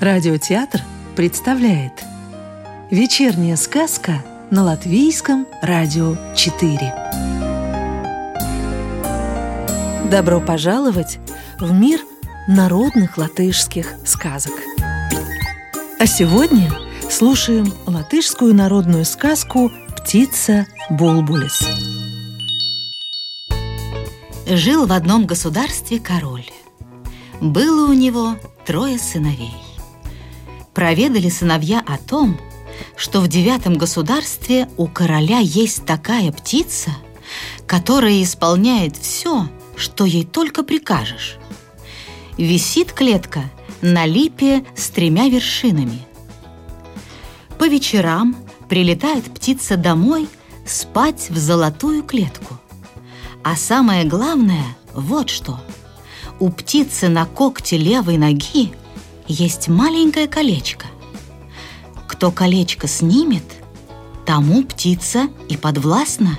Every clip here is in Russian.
Радиотеатр представляет Вечерняя сказка на Латвийском радио 4 Добро пожаловать в мир народных латышских сказок. А сегодня слушаем латышскую народную сказку «Птица Булбулис» Жил в одном государстве король. Было у него трое сыновей проведали сыновья о том, что в девятом государстве у короля есть такая птица, которая исполняет все, что ей только прикажешь. Висит клетка на липе с тремя вершинами. По вечерам прилетает птица домой спать в золотую клетку. А самое главное – вот что. У птицы на когте левой ноги есть маленькое колечко. Кто колечко снимет, тому птица и подвластна.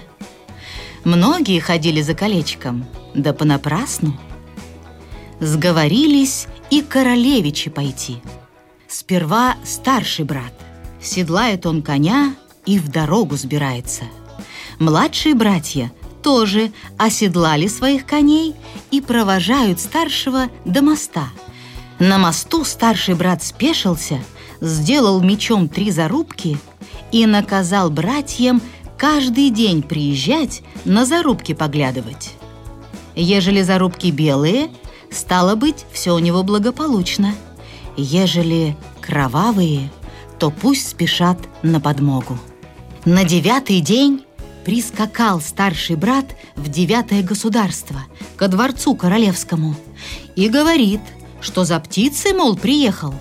Многие ходили за колечком, да понапрасну. Сговорились и королевичи пойти. Сперва старший брат. Седлает он коня и в дорогу сбирается. Младшие братья тоже оседлали своих коней и провожают старшего до моста – на мосту старший брат спешился, сделал мечом три зарубки и наказал братьям каждый день приезжать на зарубки поглядывать. Ежели зарубки белые, стало быть, все у него благополучно. Ежели кровавые, то пусть спешат на подмогу. На девятый день прискакал старший брат в девятое государство, ко дворцу королевскому, и говорит – что за птицей, мол, приехал.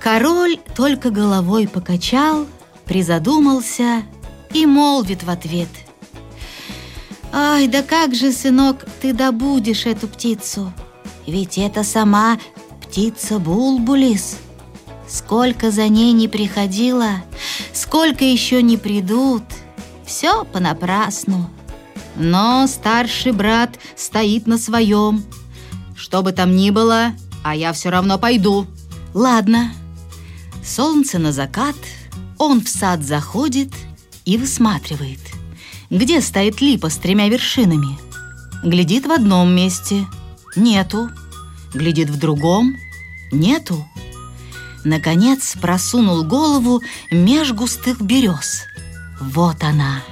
Король только головой покачал, призадумался и молвит в ответ. «Ай, да как же, сынок, ты добудешь эту птицу? Ведь это сама птица Булбулис. Сколько за ней не приходило, сколько еще не придут, все понапрасну». Но старший брат стоит на своем – что бы там ни было, а я все равно пойду. Ладно. Солнце на закат, он в сад заходит и высматривает. Где стоит липа с тремя вершинами? Глядит в одном месте. Нету. Глядит в другом. Нету. Наконец просунул голову меж густых берез. Вот она.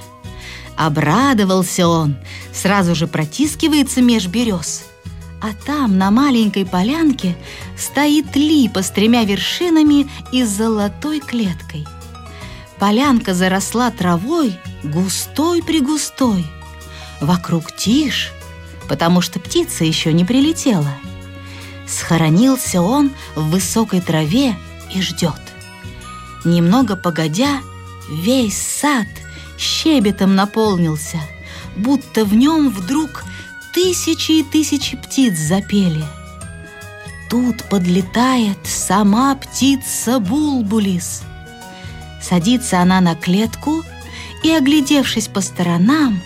Обрадовался он, сразу же протискивается меж берез – а там, на маленькой полянке, стоит липа с тремя вершинами и золотой клеткой. Полянка заросла травой, густой-пригустой. Вокруг тишь, потому что птица еще не прилетела. Схоронился он в высокой траве и ждет. Немного погодя, весь сад щебетом наполнился, будто в нем вдруг тысячи и тысячи птиц запели. Тут подлетает сама птица Булбулис. Садится она на клетку и, оглядевшись по сторонам,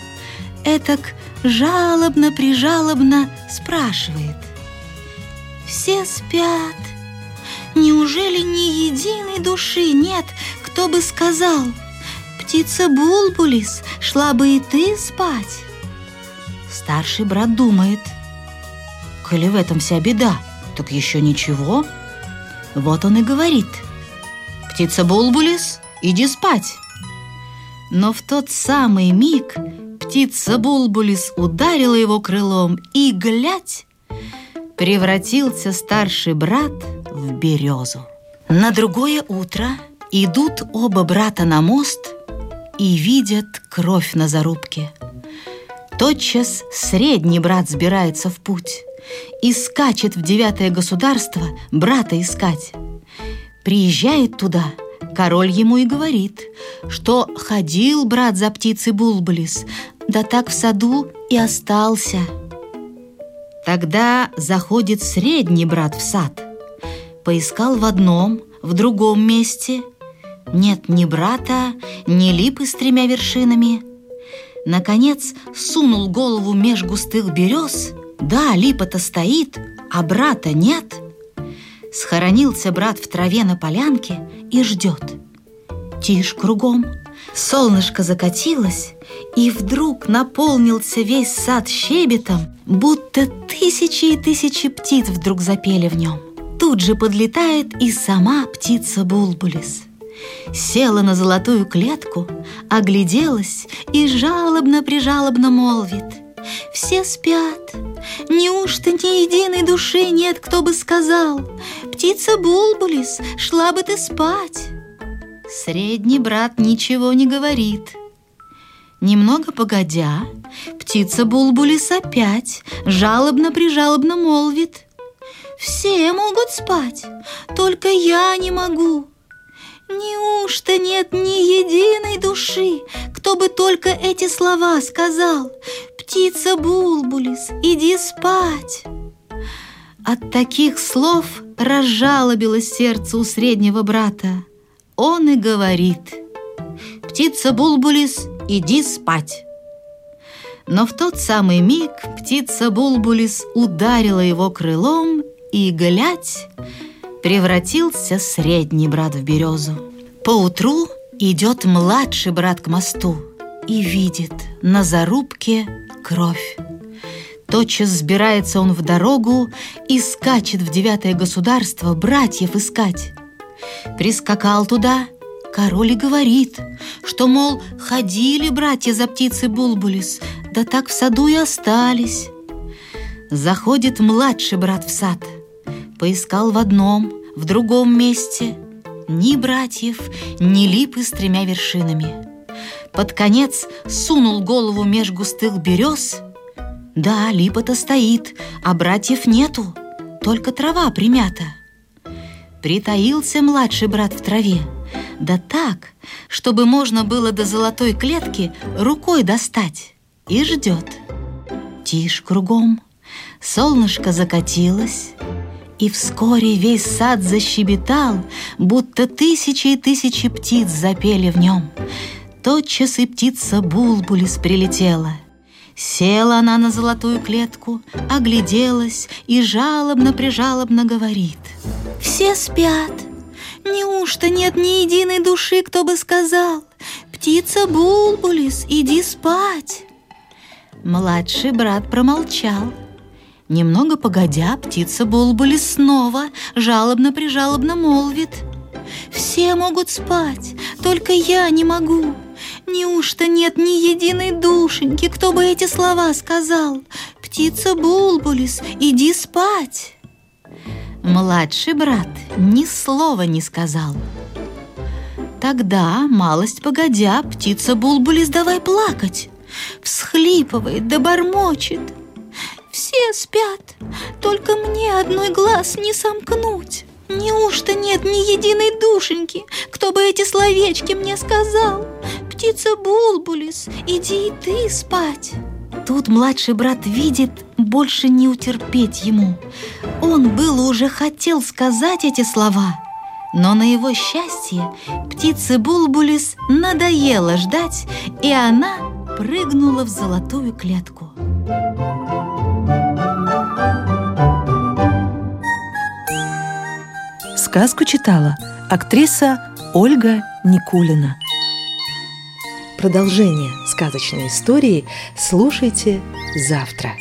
этак жалобно-прижалобно спрашивает. «Все спят. Неужели ни единой души нет, кто бы сказал, птица Булбулис, шла бы и ты спать?» Старший брат думает, коли в этом вся беда, так еще ничего. Вот он и говорит, птица Булбулис, иди спать. Но в тот самый миг птица Булбулис ударила его крылом и, глядь, превратился старший брат в березу. На другое утро идут оба брата на мост и видят кровь на зарубке – Тотчас средний брат сбирается в путь и скачет в девятое государство брата искать. Приезжает туда, король ему и говорит, что ходил брат за птицей Булбулис, да так в саду и остался. Тогда заходит средний брат в сад. Поискал в одном, в другом месте. Нет ни брата, ни липы с тремя вершинами. Наконец сунул голову меж густых берез. Да, липа-то стоит, а брата нет. Схоронился брат в траве на полянке и ждет. Тишь кругом, солнышко закатилось, и вдруг наполнился весь сад щебетом, будто тысячи и тысячи птиц вдруг запели в нем. Тут же подлетает и сама птица Булбулис. Села на золотую клетку, огляделась и жалобно-прижалобно молвит. Все спят, неужто ни единой души нет, кто бы сказал, Птица Булбулис, шла бы ты спать. Средний брат ничего не говорит. Немного погодя, птица Булбулис опять жалобно-прижалобно молвит. Все могут спать, только я не могу. Неужто нет ни единой души, кто бы только эти слова сказал? Птица Булбулис, иди спать. От таких слов разжалобилось сердце у среднего брата. Он и говорит, «Птица Булбулис, иди спать!» Но в тот самый миг птица Булбулис ударила его крылом и, глядь, превратился средний брат в березу. Поутру идет младший брат к мосту и видит на зарубке кровь. Тотчас сбирается он в дорогу и скачет в девятое государство братьев искать. Прискакал туда, король и говорит, что, мол, ходили братья за птицей Булбулис, да так в саду и остались. Заходит младший брат в сад, поискал в одном, в другом месте ни братьев, ни липы с тремя вершинами. Под конец сунул голову меж густых берез. Да, липа-то стоит, а братьев нету, только трава примята. Притаился младший брат в траве, да так, чтобы можно было до золотой клетки рукой достать, и ждет. Тишь кругом, солнышко закатилось, и вскоре весь сад защебетал, будто тысячи и тысячи птиц запели в нем. Тотчас и птица Булбулис прилетела — Села она на золотую клетку, огляделась и жалобно-прижалобно говорит. «Все спят. Неужто нет ни единой души, кто бы сказал, «Птица Булбулис, иди спать!» Младший брат промолчал. Немного погодя, птица Булбулис снова жалобно-прижалобно молвит. «Все могут спать, только я не могу. Неужто нет ни единой душеньки, кто бы эти слова сказал? Птица Булбулис, иди спать!» Младший брат ни слова не сказал. Тогда, малость погодя, птица Булбулис давай плакать. Всхлипывает да бормочет. Все спят, только мне одной глаз не сомкнуть. Неужто нет ни единой душеньки, кто бы эти словечки мне сказал? Птица Булбулис, иди и ты спать. Тут младший брат видит, больше не утерпеть ему. Он было уже хотел сказать эти слова, но на его счастье птице Булбулис надоело ждать, и она прыгнула в золотую клетку. Сказку читала актриса Ольга Никулина. Продолжение сказочной истории слушайте завтра.